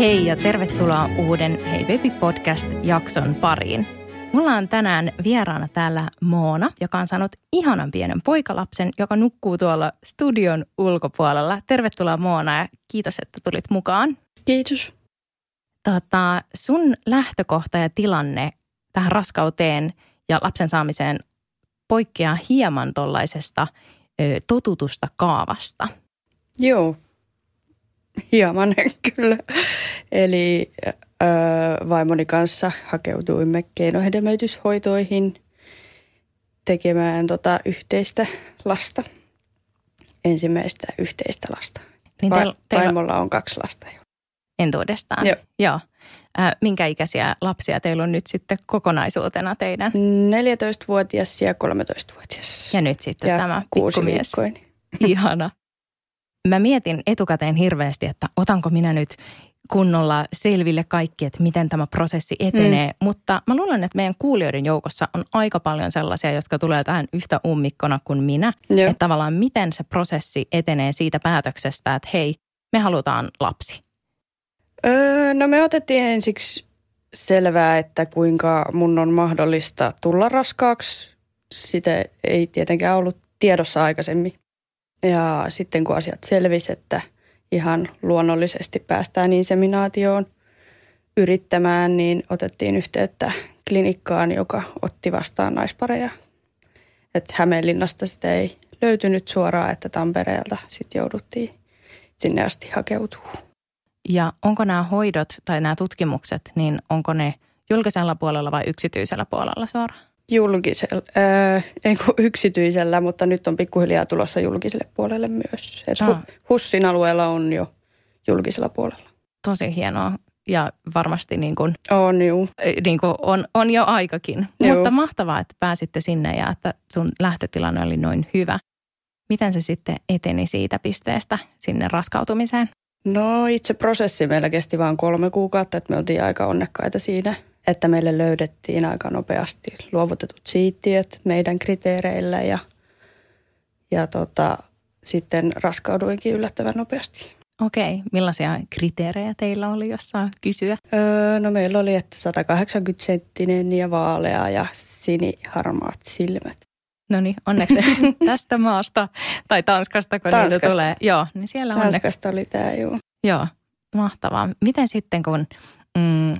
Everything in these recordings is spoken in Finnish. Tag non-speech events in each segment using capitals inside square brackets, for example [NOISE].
Hei ja tervetuloa uuden Hey Baby podcast-jakson pariin. Mulla on tänään vieraana täällä Moona, joka on saanut ihanan pienen poikalapsen, joka nukkuu tuolla studion ulkopuolella. Tervetuloa Moona ja kiitos, että tulit mukaan. Kiitos. Tota, sun lähtökohta ja tilanne tähän raskauteen ja lapsen saamiseen poikkeaa hieman tuollaisesta totutusta kaavasta. Joo, hieman [LAUGHS] kyllä. Eli ö, vaimoni kanssa hakeuduimme keinohedelmöityshoitoihin tekemään tota yhteistä lasta. Ensimmäistä yhteistä lasta. Niin teillä, teillä... Vaimolla on kaksi lasta jo. Entuudestaan? Joo. Joo. Äh, minkä ikäisiä lapsia teillä on nyt sitten kokonaisuutena teidän? 14-vuotias ja 13-vuotias. Ja nyt sitten ja tämä pikkumies. Ihana. [LAUGHS] Mä mietin etukäteen hirveästi, että otanko minä nyt kunnolla selville kaikki, että miten tämä prosessi etenee. Mm. Mutta mä luulen, että meidän kuulijoiden joukossa on aika paljon sellaisia, jotka tulee tähän yhtä ummikkona kuin minä. Joo. Että tavallaan miten se prosessi etenee siitä päätöksestä, että hei, me halutaan lapsi. Öö, no me otettiin ensiksi selvää, että kuinka mun on mahdollista tulla raskaaksi. Sitä ei tietenkään ollut tiedossa aikaisemmin. Ja sitten kun asiat selvisi, että ihan luonnollisesti päästään inseminaatioon yrittämään, niin otettiin yhteyttä klinikkaan, joka otti vastaan naispareja. Että Hämeenlinnasta sitä ei löytynyt suoraan, että Tampereelta sitten jouduttiin sinne asti hakeutumaan. Ja onko nämä hoidot tai nämä tutkimukset, niin onko ne julkisella puolella vai yksityisellä puolella suoraan? Julkisella, äh, ei kun yksityisellä, mutta nyt on pikkuhiljaa tulossa julkiselle puolelle myös. Et Ah. Hussin alueella on jo julkisella puolella. Tosi hienoa ja varmasti niin kuin, On juu. niin kuin on, on jo aikakin. Joo. Mutta mahtavaa, että pääsitte sinne ja että sun lähtötilanne oli noin hyvä. Miten se sitten eteni siitä pisteestä sinne raskautumiseen? No itse prosessi meillä kesti vain kolme kuukautta, että me oltiin aika onnekkaita siinä, että meille löydettiin aika nopeasti luovutetut siittiöt meidän kriteereillä ja, ja tota, sitten raskauduinkin yllättävän nopeasti. Okei, millaisia kriteerejä teillä oli, jos saa kysyä? Öö, no meillä oli, että 180 senttinen ja vaalea ja siniharmaat silmät. No niin, onneksi [LAUGHS] tästä maasta tai Tanskasta, kun Tanskasta. niitä tulee. Joo, niin siellä onneksi. Tanskasta oli tämä, juu. Joo, mahtavaa. Miten sitten, kun mm,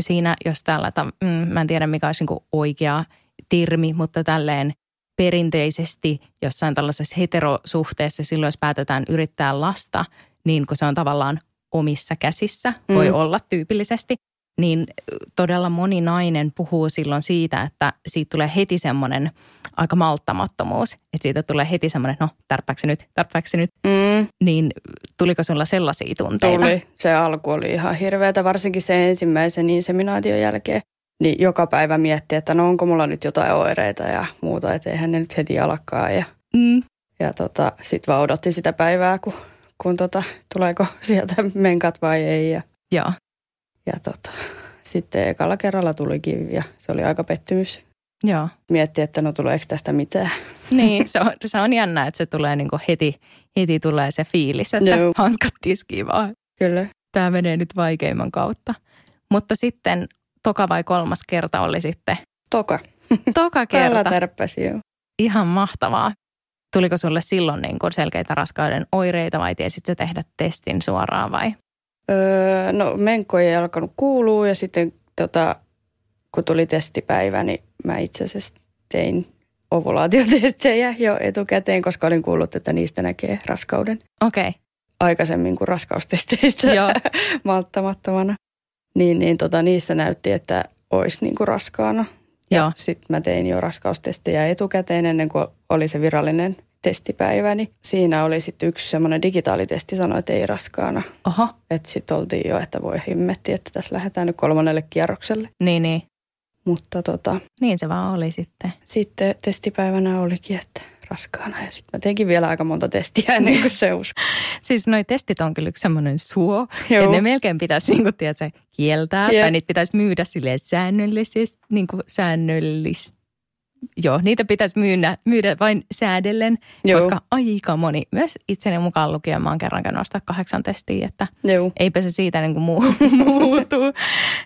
siinä, jos tällä, mm, mä en tiedä mikä olisi niin oikea termi, mutta tälleen perinteisesti jossain tällaisessa heterosuhteessa silloin, jos päätetään yrittää lasta, niin kun se on tavallaan omissa käsissä, voi Mm. olla tyypillisesti, niin todella moni nainen puhuu silloin siitä, että siitä tulee heti semmoinen aika malttamattomuus. Että siitä tulee heti semmoinen, no tärppääkö nyt, tärppääkö nyt. Mm, Niin tuliko sulla sellaisia tunteita? tuli. Se alku oli ihan hirveätä, varsinkin sen ensimmäisen inseminaation jälkeen. Niin joka päivä mietti, että no onko mulla nyt jotain oireita ja muuta, että eihän ne nyt heti alkaa. Ja, Mm, ja tota, sitten vaan odotti sitä päivää, kun, kun tota, tuleeko sieltä menkat vai ei. Ja, joo. Ja tota, sitten ekalla kerralla tulikin ja se oli aika pettymys. Joo. Mietti, että no tuleeko tästä mitään. Niin, se on, se on jännä, että se tulee niin heti, heti tulee se fiilis, että Joo. hanskat tiskiin vaan. Kyllä. Tämä menee nyt vaikeimman kautta. Mutta sitten toka vai kolmas kerta oli sitten Toka. toka [LAUGHS] kerta. tärppäsi joo. Ihan mahtavaa. Tuliko sulle silloin niin kuin selkeitä raskauden oireita vai tiesitkö tehdä testin suoraan vai? Öö, no menkko ei alkanut kuulua ja sitten tota, kun tuli testipäivä, niin mä itse asiassa tein ovulaatiotestejä jo etukäteen, koska olin kuullut, että niistä näkee raskauden Okei, okay. aikaisemmin kuin raskaustesteistä Joo. [LAUGHS] malttamattomana. Niin, niin tota, niissä näytti, että olisi niin kuin raskaana. Joo. Sitten mä tein jo raskaustestejä etukäteen ennen kuin oli se virallinen testipäiväni. Siinä oli sitten yksi semmoinen digitaalitesti, sanoi, että ei raskaana. Oho, Että sitten oltiin jo, että voi himmetti, että tässä lähdetään nyt kolmannelle kierrokselle. niin niin. Mutta tota, Niin se vaan oli sitten. sitten testipäivänä olikin, että raskaana. Ja sitten mä teinkin vielä aika monta testiä ennen kuin se usko. [LAUGHS] Siis noi testit on kyllä yksi semmoinen suo, ja Joo. ne melkein pitäisi niin kuin, tiedätkö, kieltää, Jep. tai niitä pitäisi myydä silleen säännöllisesti, niin kuin säännöllisesti. Joo, niitä pitäisi myydä, myydä vain säädellen, Joo. koska aika moni, myös itseni mukaan lukien, mä oon kerran käynyt ostaa kahdeksan testiä, että Joo. eipä se siitä niin kuin muu, [LAUGHS] muutu.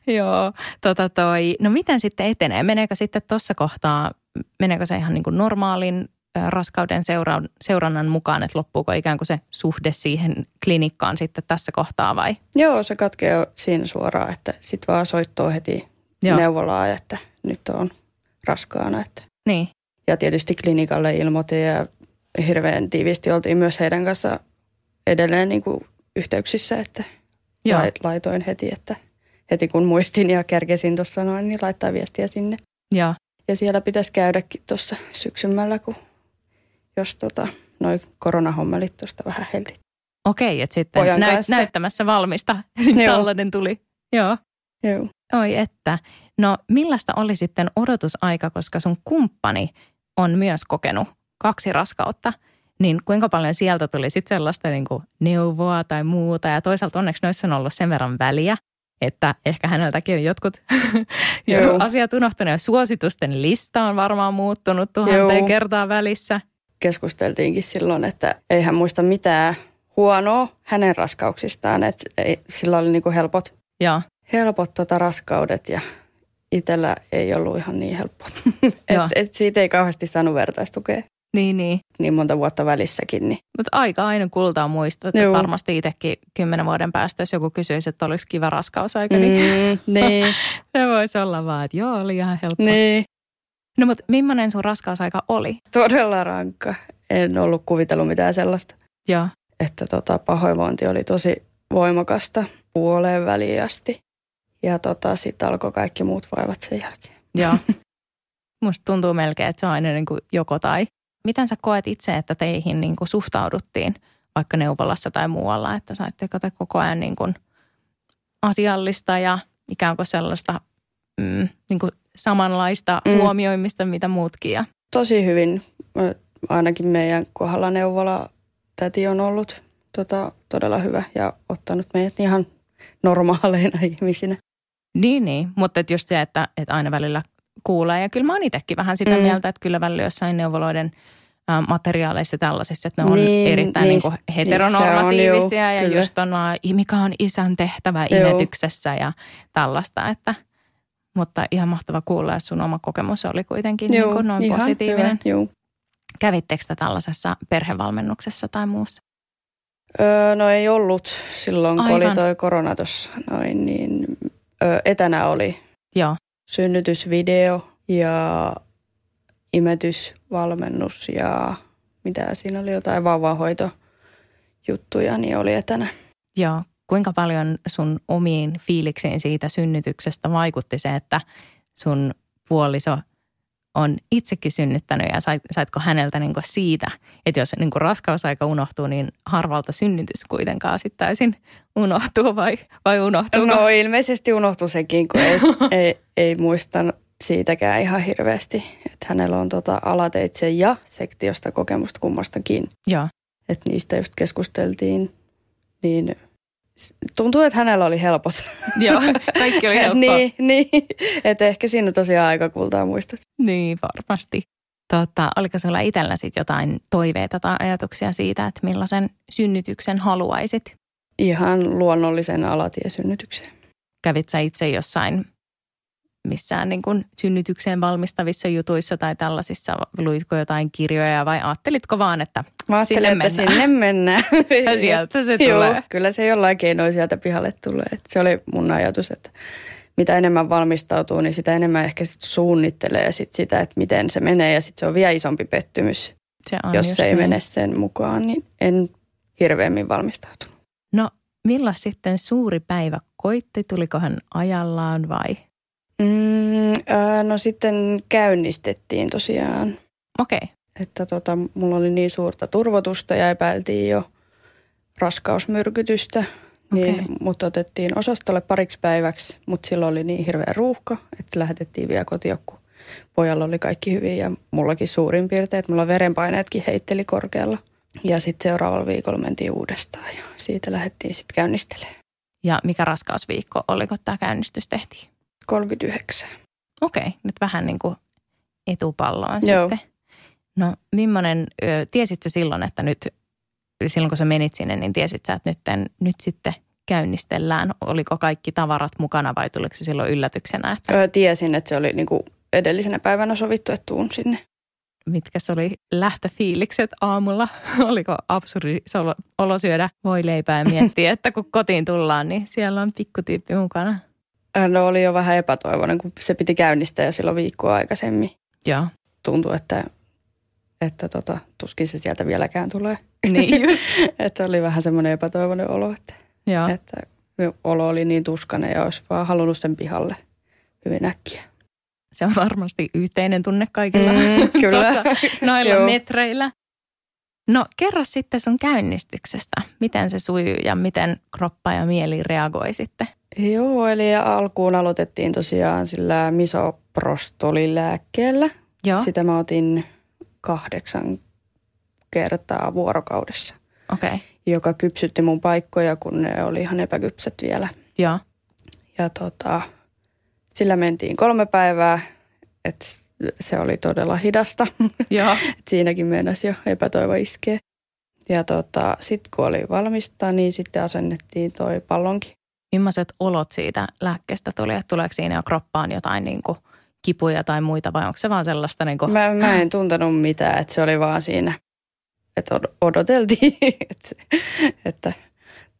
Joo, tota toi. No miten sitten etenee? Meneekö sitten tuossa kohtaa, meneekö se ihan niin kuin normaalin raskauden seura- seurannan mukaan, että loppuuko ikään kuin se suhde siihen klinikkaan sitten tässä kohtaa vai? Joo, se katkeaa siinä suoraan, että sitten vaan soittoo heti. Joo. neuvolaa, että nyt on raskaana. Että. Niin, Ja tietysti klinikalle ilmoitin ja hirveän tiiviisti oltiin myös heidän kanssa edelleen niin kuin yhteyksissä, että joo, lai- laitoin heti, että heti kun muistin ja kärkesin tuossa noin, niin laittaa viestiä sinne. joo, Ja siellä pitäisi käydäkin tuossa syksymällä, kun jos tota, noi koronahommelit tuosta vähän hellit. okei, että sitten Pojan näyt, kanssa. näyttämässä valmista [LAUGHS] Joo. tällainen tuli. Joo. Joo. Oi että. No millaista oli sitten odotusaika, koska sun kumppani on myös kokenut kaksi raskautta, niin kuinka paljon sieltä tuli sitten sellaista niin kuin neuvoa tai muuta. Ja toisaalta onneksi noissa on ollut sen verran väliä, että ehkä häneltäkin on jotkut [LAUGHS] Joo. asiat unohtunut. Ja suositusten lista on varmaan muuttunut tuhanteen Joo. kertaa välissä. Keskusteltiinkin silloin, että ei hän muista mitään huonoa hänen raskauksistaan, että ei, sillä oli niin kuin helpot, Joo, helpot tota raskaudet ja itsellä ei ollut ihan niin helppoa. Joo. et, et siitä ei kauheasti saanut vertaistukea niin niin. niin monta vuotta välissäkin. Niin. Mutta aika aina kultaa muistaa, että Joo. varmasti itsekin kymmenen vuoden päästä, jos joku kysyisi, että oliko kiva raskausaika, niin Mm, niin, [LAUGHS] se voisi olla vaan, että joo, oli ihan helppo. niin, No mutta millainen sun raskausaika oli? todella rankka. En ollut kuvitellut mitään sellaista. Joo, Että tota, pahoinvointi oli tosi voimakasta puoleen väliin asti. Ja tota, sitten alkoi kaikki muut vaivat sen jälkeen. joo. [LAUGHS] Musta tuntuu melkein, että se on aina niin kuin joko tai. Miten sä koet itse, että teihin niin kuin suhtauduttiin vaikka neuvolassa tai muualla, että saitteko te koko ajan niin kuin asiallista ja ikään kuin sellaista mm, niin kuin samanlaista Mm. huomioimista, mitä muutkin. Ja, Tosi hyvin, ainakin meidän kohdalla neuvola täti on ollut tota, todella hyvä ja ottanut meidät ihan normaaleina [LAUGHS] ihmisinä. Niin, niin. Mutta et just se, että, että aina välillä kuulee. Ja kyllä mä oon itsekin vähän sitä Mm. mieltä, että kyllä välillä jossain neuvoloiden ä, materiaaleissa tällaisissa, että ne on Niin, erittäin niin, niissä- niin heteronormatiivisia on, ja kyllä. just on vaan, mikä on isän tehtävä Joo. imetyksessä ja tällaista, että mutta ihan mahtava kuulla, että sun oma kokemus oli kuitenkin niin kuin noin ihan positiivinen. Hyvä, joo. Kävittekö te tällaisessa perhevalmennuksessa tai muussa? Öö, no ei ollut silloin, kun Aivan. oli toi korona tuossa noin, niin etänä oli Joo, synnytysvideo ja imetysvalmennus ja mitä siinä oli jotain vauvanhoitojuttuja, niin oli etänä. joo. Kuinka paljon sun omiin fiiliksiin siitä synnytyksestä vaikutti se, että sun puoliso on itsekin synnyttänyt ja sait, saitko häneltä niin siitä, että jos niin raskausaika unohtuu, niin harvalta synnytys kuitenkaan sitten täysin unohtuu vai, vai unohtuuko? No ilmeisesti unohtui sekin, kun ei, [LAUGHS] ei, ei muistanut siitäkään ihan hirveästi. Että hänellä on tota alateitse ja sektiosta kokemusta kummastakin. Joo, Että niistä just keskusteltiin, niin tuntuu, että hänellä oli helpot. [LAUGHS] joo, kaikki oli helppoa. niin, niin. että ehkä siinä tosiaan aika kultaa muistot. Niin, varmasti. Tota, oliko sulla itsellä sit jotain toiveita tai ajatuksia siitä, että millaisen synnytyksen haluaisit? Ihan luonnollisen alatiesynnytyksen. Kävit sä itse jossain missään niin kuin synnytykseen valmistavissa jutuissa tai tällaisissa? Luitko jotain kirjoja vai ajattelitko vaan, että Mä ajattelin, Sinne että mennään. sinne mennään. [LAUGHS] Ja sieltä se Joo, tulee. kyllä se jollain keinoin sieltä pihalle tulee. Et se oli mun ajatus, että mitä enemmän valmistautuu, niin sitä enemmän ehkä sit suunnittelee sit sitä, että miten se menee. Ja sitten se on vielä isompi pettymys, se on jos se ei niin. mene sen mukaan, niin en hirveämmin valmistautunut. No, millä sitten suuri päivä koitti? Tulikohan ajallaan vai? Mm, ää, no sitten käynnistettiin tosiaan, Okei, että tota, mulla oli niin suurta turvotusta ja epäiltiin jo raskausmyrkytystä. Niin Okei. mut otettiin osastolle pariksi päiväksi, mutta silloin oli niin hirveä ruuhka, että lähetettiin vielä kotiin, kun pojalla oli kaikki hyvin ja mullakin suurin piirtein, että mulla verenpaineetkin heitteli korkealla. Ja sitten seuraavalla viikolla mentiin uudestaan ja siitä lähdettiin sitten käynnistelemään. Ja mikä raskausviikko oli, kun tämä käynnistys tehtiin? 39. Okei, nyt vähän niin kuin etupalloon Joo. sitten. No millainen, ö, tiesit sä silloin, että nyt, silloin kun sä menit sinne, niin tiesit sä, että nyt, nyt sitten käynnistellään? Oliko kaikki tavarat mukana vai tuliko se silloin yllätyksenä, että Öö, tiesin, että se oli niinku edellisenä päivänä sovittu, että tuun sinne. mitkä se oli lähtöfiilikset aamulla? [LAUGHS] Oliko absurdi olo syödä voi leipää ja miettiä, että kun kotiin tullaan, niin siellä on pikkutyyppi mukana? No oli jo vähän epätoivoinen, kun se piti käynnistää jo silloin viikkoa aikaisemmin. Joo. Tuntui, että, että tota, tuskin se sieltä vieläkään tulee. Niin [LAUGHS] että oli vähän semmoinen epätoivoinen olo, että, Joo. että olo oli niin tuskainen ja olisi vaan halunnut sen pihalle hyvin äkkiä. Se on varmasti yhteinen tunne kaikilla Mm, [LAUGHS] kyllä. noilla metreillä. No kerro sitten sun käynnistyksestä. Miten se sujuu ja miten kroppa ja mieli reagoi sitten? Joo, eli alkuun aloitettiin tosiaan sillä misoprostolilääkkeellä. Joo, Sitä mä otin kahdeksan kertaa vuorokaudessa, okei. Okay. joka kypsytti mun paikkoja, kun ne oli ihan epäkypsät vielä. Joo, Ja tota, sillä mentiin kolme päivää, että se oli todella hidasta. [LAUGHS] joo. Et siinäkin meinasi jo epätoivo iskee. Ja tota, sitten kun oli valmista, niin sitten asennettiin toi pallonki. Millaiset olot siitä lääkkeestä tuli? Että tuleeko siinä jo kroppaan jotain niin kuin kipuja tai muita vai onko se vaan sellaista niin kuin, Mä, mä en tuntenut mitään, että se oli vaan siinä, että od- odoteltiin, [LAUGHS] että, että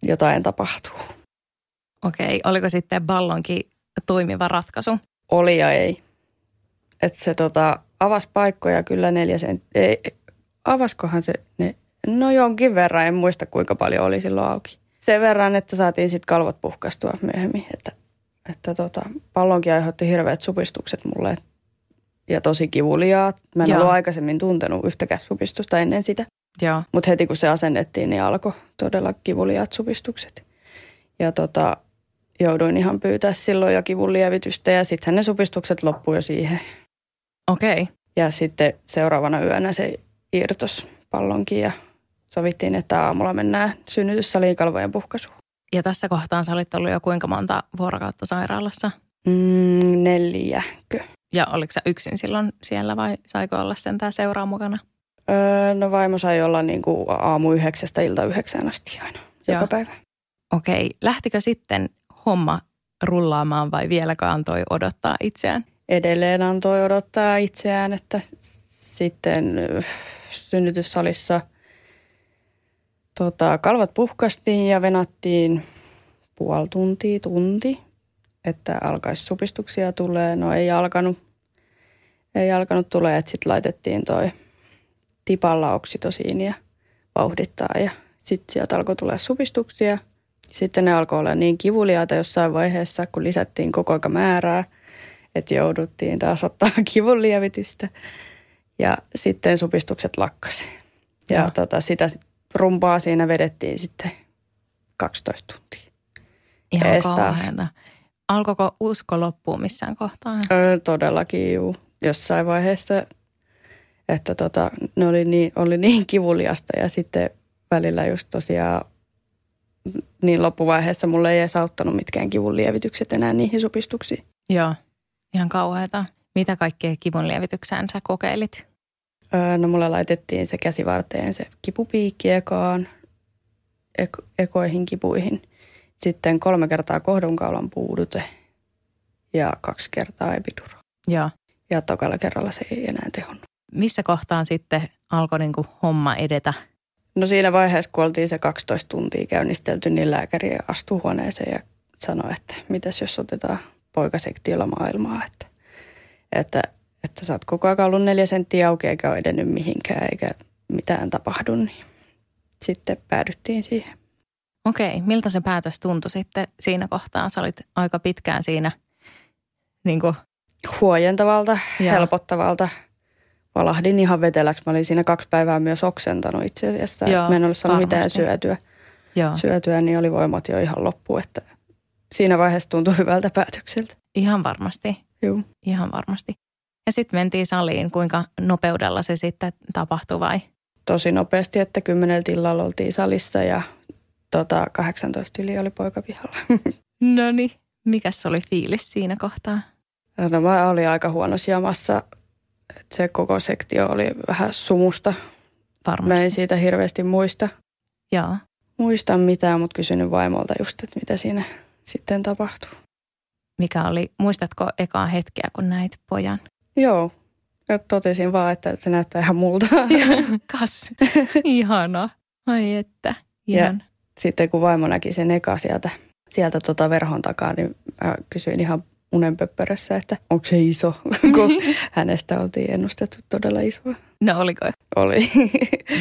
jotain tapahtuu. okei, oliko sitten ballonkin toimiva ratkaisu? Oli ja ei. Että se tota, avasi paikkoja kyllä neljä senttiä. Ei, avaskohan se ne, no jonkin verran, en muista kuinka paljon oli silloin auki. Sen verran, että saatiin sitten kalvot puhkastua myöhemmin, että, että tota, pallonkin aiheutti hirveät supistukset mulle ja tosi kivuliaat. Mä en Joo. ollut aikaisemmin tuntenut yhtäkään supistusta ennen sitä. Mutta heti kun se asennettiin, niin alkoi todella kivuliaat supistukset. Ja tota, jouduin ihan pyytää silloin jo kivun lievitystä ja sittenhän ne supistukset loppui jo siihen. okei. Okay. Ja sitten seuraavana yönä se irtos pallonkin ja sovittiin, että aamulla mennään synnytyssaliin kalvojen puhkaisuun. Ja tässä kohtaan sä olit ollut jo kuinka monta vuorokautta sairaalassa? Mm, neljäkö? Ja oliko sä yksin silloin siellä vai saiko olla sentään seuraa mukana? Öö, no vaimo sai olla niin kuin aamu yhdeksästä ilta yhdeksään asti aina, joka Joo. päivä. Okei, lähtikö sitten homma rullaamaan vai vieläkö antoi odottaa itseään? edelleen antoi odottaa itseään, että sitten synnytyssalissa tota, kalvat puhkastiin ja venattiin puoli tuntia, tunti, että alkaisi supistuksia tulee. No ei alkanut, ei alkanut tulee, että sitten laitettiin toi tipalla oksitosiin ja vauhdittaa ja sitten sieltä alkoi tulla supistuksia. Sitten ne alkoi olla niin kivuliaita jossain vaiheessa, kun lisättiin koko aika määrää, että jouduttiin taas ottaa [LAUGHS] kivun lievitystä. Ja sitten supistukset lakkasi. Ja Joo. tota, sitä sit rumpaa siinä vedettiin sitten 12 tuntia. Ihan Ees kauheata. Alkoiko usko loppuun missään kohtaa? Öö, todellakin juu. Jossain vaiheessa, että tota, ne oli niin, oli niin kivuliasta ja sitten välillä just tosiaan niin loppuvaiheessa mulle ei edes auttanut mitkään kivun lievitykset enää niihin supistuksiin. Joo, ihan kauheata. Mitä kaikkea kivun lievityksään sä kokeilit? Öö, no mulle laitettiin se käsivarteen se kipupiikki ekaan, ek- ekoihin kipuihin. Sitten kolme kertaa kohdunkaulan puudute ja kaksi kertaa epiduro. Joo. Ja tokalla kerralla se ei enää tehonnut. Missä kohtaan sitten alkoi niinku homma edetä? No siinä vaiheessa, kun oltiin se 12 tuntia käynnistelty, niin lääkäri astui huoneeseen ja sanoi, että mitäs jos otetaan poikasektiolla maailmaa, että, että, että sä oot koko ajan ollut neljä senttiä auki eikä ole edennyt mihinkään eikä mitään tapahdu, niin sitten päädyttiin siihen. Okei, miltä se päätös tuntui sitten siinä kohtaa? Sä olit aika pitkään siinä niin kuin, Huojentavalta, Joo. helpottavalta, valahdin ihan veteläksi. Mä olin siinä kaksi päivää myös oksentanut itse asiassa. Joo, mä en ollut saanut mitään varmasti. syötyä. Joo, syötyä, niin oli voimat jo ihan loppu. Että siinä vaiheessa tuntui hyvältä päätökseltä. ihan varmasti. Joo. Ihan varmasti. Ja sitten mentiin saliin, kuinka nopeudella se sitten tapahtui vai? Tosi nopeasti, että kymmeneltä illalla oltiin salissa ja tota, 18 yli oli poika pihalla. [LAUGHS] No niin. Mikäs oli fiilis siinä kohtaa? No mä olin aika huonossa jamassa. että se koko sektio oli vähän sumusta. Varmasti. Mä en siitä hirveästi muista, Joo. muista mitään, mutta kysynyt vaimolta just, että mitä siinä sitten tapahtuu. Mikä oli, muistatko ekaa hetkeä, kun näit pojan? Joo, ja totesin vaan, että se näyttää ihan multa. [LAUGHS] Kas. Ihana. Ai että. Ihan. Sitten kun vaimo näki sen eka sieltä, sieltä tota verhon takaa, niin mä kysyin ihan unenpöppörössä, että onko se iso, [LAUGHS] kun [LAUGHS] hänestä oltiin ennustettu todella isoa. No oliko? Oli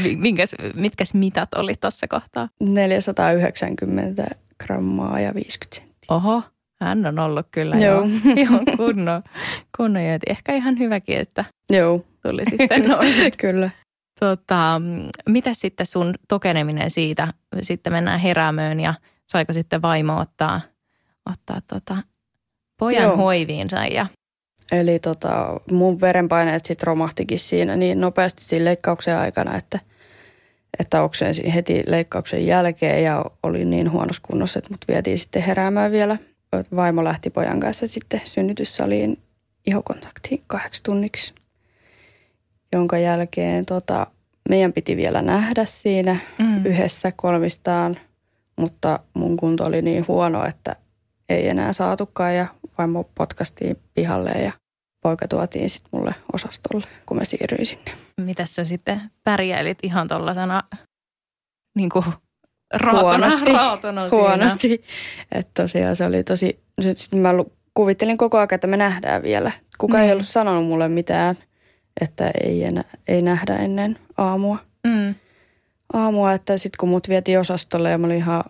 Mi- Minkäs, mitkäs mitat oli tuossa kohtaa? 490 grammaa ja 50 senttiä. Oho, hän on ollut kyllä Joo. jo ihan kunnon, jäti. Ehkä ihan hyväkin, että Joo, tuli sitten noin. [LAUGHS] kyllä. Tota, mitä sitten sun tokeneminen siitä? Sitten mennään heräämöön ja saiko sitten vaimo ottaa, ottaa tota pojan Joo. hoiviinsa ja Eli tota, mun verenpaineet sitten romahtikin siinä niin nopeasti siinä leikkauksen aikana, että, että oksensin heti leikkauksen jälkeen ja oli niin huonossa kunnossa, että mut vietiin sitten heräämään vielä. Vaimo lähti pojan kanssa sitten synnytyssaliin ihokontaktiin kahdeksi tunniksi, jonka jälkeen tota, meidän piti vielä nähdä siinä mm, yhdessä kolmistaan, mutta mun kunto oli niin huono, että ei enää saatukaan ja vaimo potkastiin pihalle ja poika tuotiin sitten mulle osastolle, kun mä siirryin sinne. mitä sä sitten pärjäilit ihan tollasena niin kuin raatona, Huonosti. raatona. Huonosti. Että tosiaan se oli tosi, sitten mä kuvittelin koko ajan, että me nähdään vielä. Kukaan ei Niin. ollut sanonut mulle mitään, että ei, enää, ei nähdä ennen aamua. Mm, Aamua, että sitten kun mut vietiin osastolle ja mä olin ihan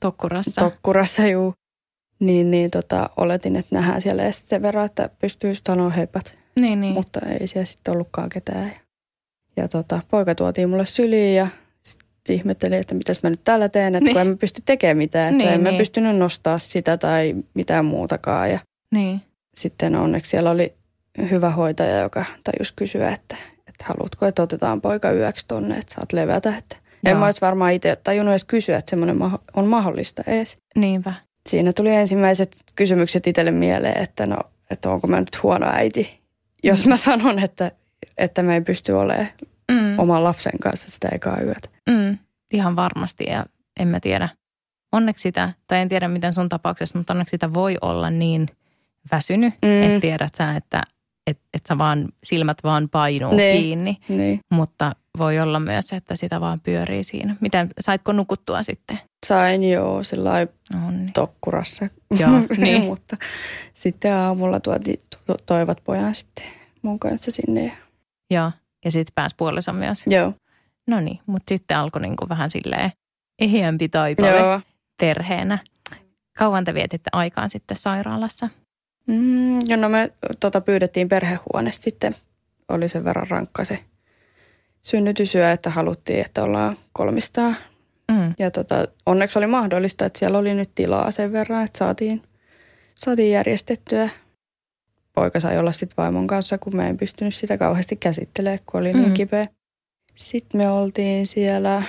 tokkurassa. tokkurassa, juu. Niin, niin tota, oletin, että nähdään siellä edes sen verran, että pystyy sanoa heipat. niin, niin. Mutta ei siellä sitten ollutkaan ketään. Ja, ja tota, poika tuotiin mulle syliin ja ihmettelin, että mitäs mä nyt täällä teen, että Niin. kun en mä pysty tekemään mitään. Että Niin, en mä niin. pystynyt nostaa sitä tai mitään muutakaan. Ja niin. sitten onneksi siellä oli hyvä hoitaja, joka tajusi kysyä, että, että haluatko, että otetaan poika yöksi tonne, että saat levätä. Että en mä olisi varmaan itse tajunnut edes kysyä, että semmoinen on mahdollista edes. Niinpä. Siinä tuli ensimmäiset kysymykset itselle mieleen, että no, että onko mä nyt huono äiti, jos mä sanon, että, että mä ei pysty olemaan Mm, oman lapsen kanssa sitä ekaa yötä. mm, ihan varmasti ja en mä tiedä. Onneksi sitä, tai en tiedä miten sun tapauksessa, mutta onneksi sitä voi olla niin väsynyt, Mm. että tiedät sä, että et, et sä vaan, silmät vaan painuu Niin. kiinni. Niin. Mutta voi olla myös, että sitä vaan pyörii siinä. Miten, saitko nukuttua sitten? Sain joo sillä lailla Onni. tokkurassa, Joo, [LAUGHS] niin. mutta sitten aamulla tuotiin, to, toivat pojan sitten mun kanssa sinne. Ja, Joo, ja sitten pääsi puolison myös. joo, No niin, mutta sitten alkoi niinku vähän silleen eheämpi taipale joo. perheenä. Kauan te vietitte aikaan sitten sairaalassa? Mm, ja no me tota, pyydettiin perhehuone sitten. Oli sen verran rankka se synnytysyö, että haluttiin, että ollaan kolmistaan. Mm. Ja tota, onneksi oli mahdollista, että siellä oli nyt tilaa sen verran, että saatiin, saatiin järjestettyä. Poika sai olla sitten vaimon kanssa, kun mä en pystynyt sitä kauheasti käsittelemään, kun oli niin Mm. kipeä. Sitten me oltiin siellä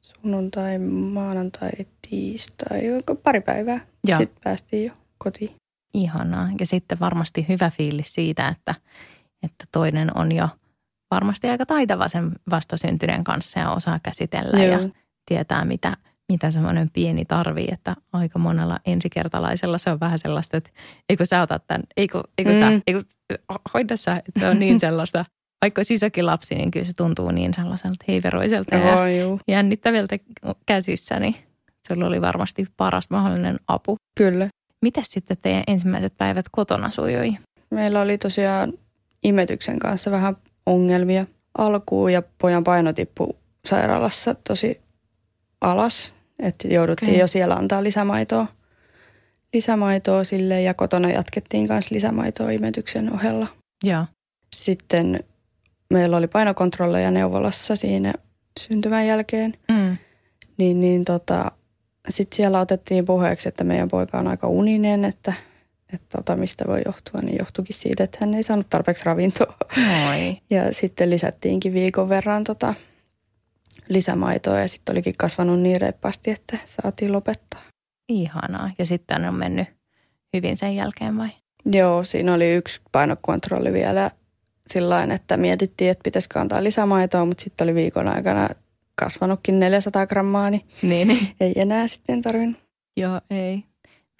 sunnuntai, maanantai, tiistai, pari päivää. Joo. Sitten päästiin jo kotiin. Ihanaa. Ja sitten varmasti hyvä fiilis siitä, että, että toinen on jo varmasti aika taitava sen vastasyntyneen kanssa ja osaa käsitellä ja tietää, mitä, mitä semmoinen pieni tarvii. Että aika monella ensikertalaisella se on vähän sellaista, että eikö sä otat tämän, eikö, eikö sä, Mm. eikö, hoida sä, että se on niin sellaista. Vaikka olisi isokin lapsi, niin kyllä se tuntuu niin sellaiselta heiveroiselta ja Joo, juu. jännittäviltä käsissä, niin sulla oli varmasti paras mahdollinen apu. Kyllä. Miten sitten teidän ensimmäiset päivät kotona sujui? Meillä oli tosiaan imetyksen kanssa vähän ongelmia alkuun ja pojan paino tippui sairaalassa tosi alas. Että jouduttiin Okei. jo siellä antaa lisämaitoa, lisämaitoa sille ja kotona jatkettiin myös lisämaitoa imetyksen ohella. Joo. Sitten meillä oli painokontrolleja neuvolassa siinä syntymän jälkeen. Mm. Niin, niin tota, sitten siellä otettiin puheeksi, että meidän poika on aika uninen, että, että tota, mistä voi johtua, niin johtuikin siitä, että hän ei saanut tarpeeksi ravintoa. Noi. Ja sitten lisättiinkin viikon verran tota, lisämaitoa ja sitten olikin kasvanut niin reippaasti, että saatiin lopettaa. Ihanaa. Ja sitten on mennyt hyvin sen jälkeen vai? Joo, siinä oli yksi painokontrolli vielä sillä että mietittiin, että pitäisikö antaa lisämaitoa, mutta sitten oli viikon aikana kasvanutkin 400 grammaa, niin, Niin, niin. [LAUGHS] ei enää sitten tarvinnut. Joo, ei.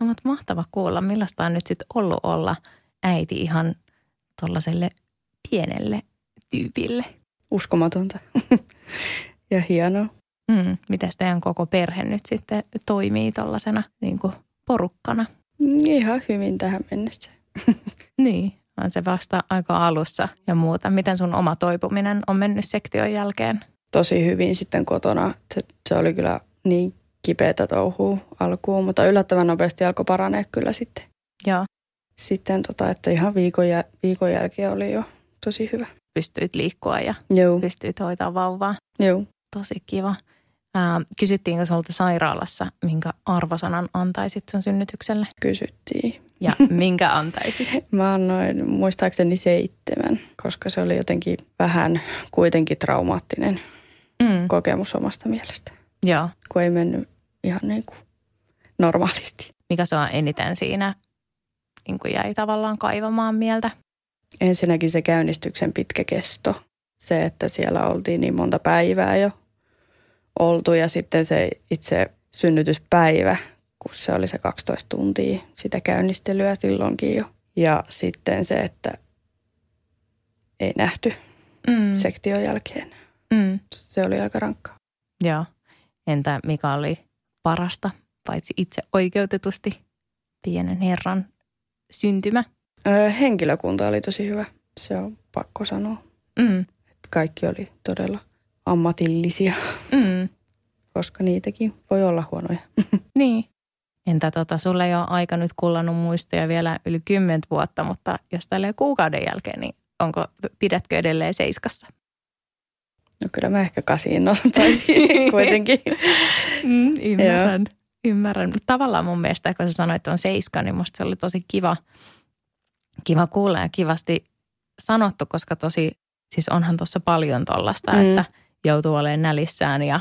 No mutta mahtava kuulla, millaista on nyt sitten ollut olla äiti ihan tuollaiselle pienelle tyypille. Uskomatonta [LAUGHS] ja hienoa. Mm, miten teidän koko perhe nyt sitten toimii tuollaisena niin porukkana? Ihan hyvin tähän mennessä. [LAUGHS] Niin, on se vasta aika alussa ja muuta. Miten sun oma toipuminen on mennyt sektion jälkeen? Tosi hyvin sitten kotona. Se, se oli kyllä niin kipeätä touhua alkuun, mutta yllättävän nopeasti alkoi paranee kyllä sitten. Joo, Sitten tota, että ihan viikon, jäl- viikon jälkeen oli jo tosi hyvä. pystyit liikkua ja Joo, pystyit hoitaa vauvaa. joo. Tosi kiva. Ää, kysyttiinkö sulta sairaalassa, minkä arvosanan antaisit sun synnytykselle? Kysyttiin. Ja [LAUGHS] minkä antaisit? Mä annoin muistaakseni seitsemän, koska se oli jotenkin vähän kuitenkin traumaattinen Mm, kokemus omasta mielestä, joo. kun ei mennyt ihan niin kuin normaalisti. Mikä sua eniten siinä niin kuin jäi tavallaan kaivamaan mieltä? Ensinnäkin se käynnistyksen pitkä kesto. Se, että siellä oltiin niin monta päivää jo oltu ja sitten se itse synnytyspäivä, kun se oli se 12 tuntia sitä käynnistelyä silloinkin jo. Ja sitten se, että ei nähty Mm, sektion jälkeen. mm, Se oli aika rankkaa. joo. Entä mikä oli parasta, paitsi itse oikeutetusti pienen herran syntymä? Öö, henkilökunta oli tosi hyvä. Se on pakko sanoa. Mm, Että kaikki oli todella ammatillisia, mm, koska niitäkin voi olla huonoja. [LAUGHS] niin. Entä tota, sulle ei ole aika nyt kullannut muistoja vielä yli kymmentä vuotta, mutta jos tälle kuukauden jälkeen, niin onko, pidätkö edelleen seiskassa? No kyllä mä ehkä kasiin nostaisin [LAUGHS] kuitenkin. [LAUGHS] Mm, ymmärrän, ymmärrän. Mutta tavallaan mun mielestä, kun sä sanoit, että on seiska, niin musta se oli tosi kiva, kiva kuulla ja kivasti sanottu, koska tosi, siis onhan tuossa paljon tollasta, Mm. mm. että joutuu olemaan nälissään ja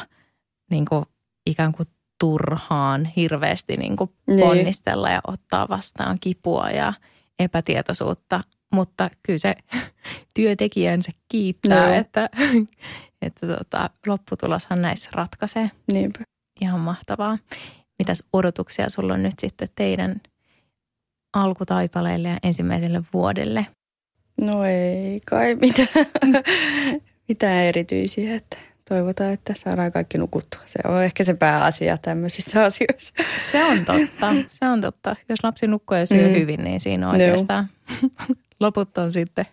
niin kuin, ikään kuin turhaan hirveästi niin kuin Niin. ponnistella ja ottaa vastaan kipua ja epätietoisuutta. Mutta kyllä se [LAUGHS] työtekijänsä kiittää, Joo. että, [LAUGHS] että tota, lopputuloshan näissä ratkaisee. Niinpä. Ihan mahtavaa. Mitäs odotuksia sulla on nyt sitten teidän alkutaipaleille ja ensimmäiselle vuodelle? No ei kai mitään, [LAUGHS] mitään erityisiä. Että toivotaan, että saadaan kaikki nukuttua. Se on ehkä se pääasia tämmöisissä asioissa. Se on totta, se on totta. Jos lapsi nukkuu ja syö Mm. hyvin, niin siinä on Joo. oikeastaan [LAUGHS] loput on sitten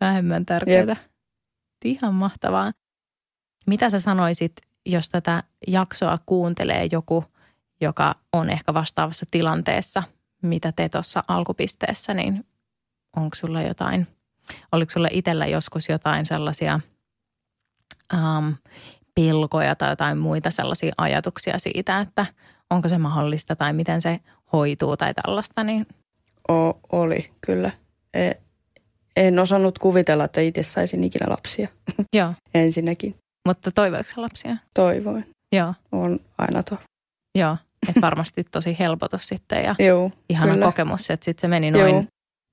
vähemmän tärkeää. Ihan mahtavaa. Mitä sä sanoisit, jos tätä jaksoa kuuntelee joku, joka on ehkä vastaavassa tilanteessa, mitä te tuossa alkupisteessä, niin onko sulla jotain, oliko sulla itsellä joskus jotain sellaisia ähm, pelkoja tai jotain muita sellaisia ajatuksia siitä, että onko se mahdollista tai miten se hoituu tai tällaista, niin O- oli, kyllä. E- en osannut kuvitella, että itse saisin ikinä lapsia. [LAUGHS] joo. Ensinnäkin Mutta toivoiko lapsia? toivoin. Joo, On aina to. joo. Että varmasti tosi helpotus sitten ja [LAUGHS] Joo, ihana kyllä. kokemus, että sitten se meni noin Joo.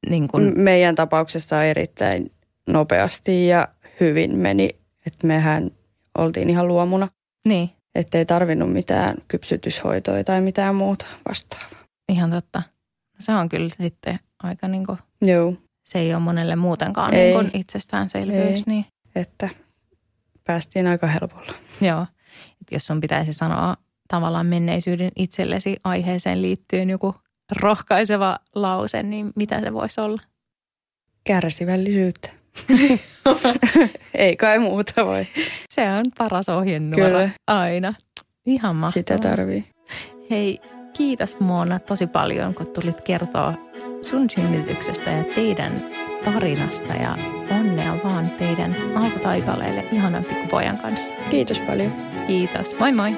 Niin kuin, M- Meidän tapauksessa erittäin nopeasti ja hyvin meni. Että mehän oltiin ihan luomuna. niin, Että ei tarvinnut mitään kypsytyshoitoa tai mitään muuta vastaavaa. ihan totta. Se on kyllä sitten aika niin kuin, Joo, se ei ole monelle muutenkaan Ei. niin itsestäänselvyys. Ei. Niin, että päästiin aika helpolla. joo. Et jos sun pitäisi sanoa tavallaan menneisyyden itsellesi aiheeseen liittyen joku rohkaiseva lause, niin mitä se voisi olla? Kärsivällisyyttä. [LAUGHS] ei kai muuta voi. Se on paras ohjenuora Kyllä. aina. Ihan mahtavaa. Sitä tarvii. Hei, kiitos Moona tosi paljon, kun tulit kertoa sun synnytyksestä ja teidän tarinasta ja onnea vaan teidän alkutaipaleelle ihanan pikkupojan kanssa. Kiitos paljon. Kiitos. Moi moi.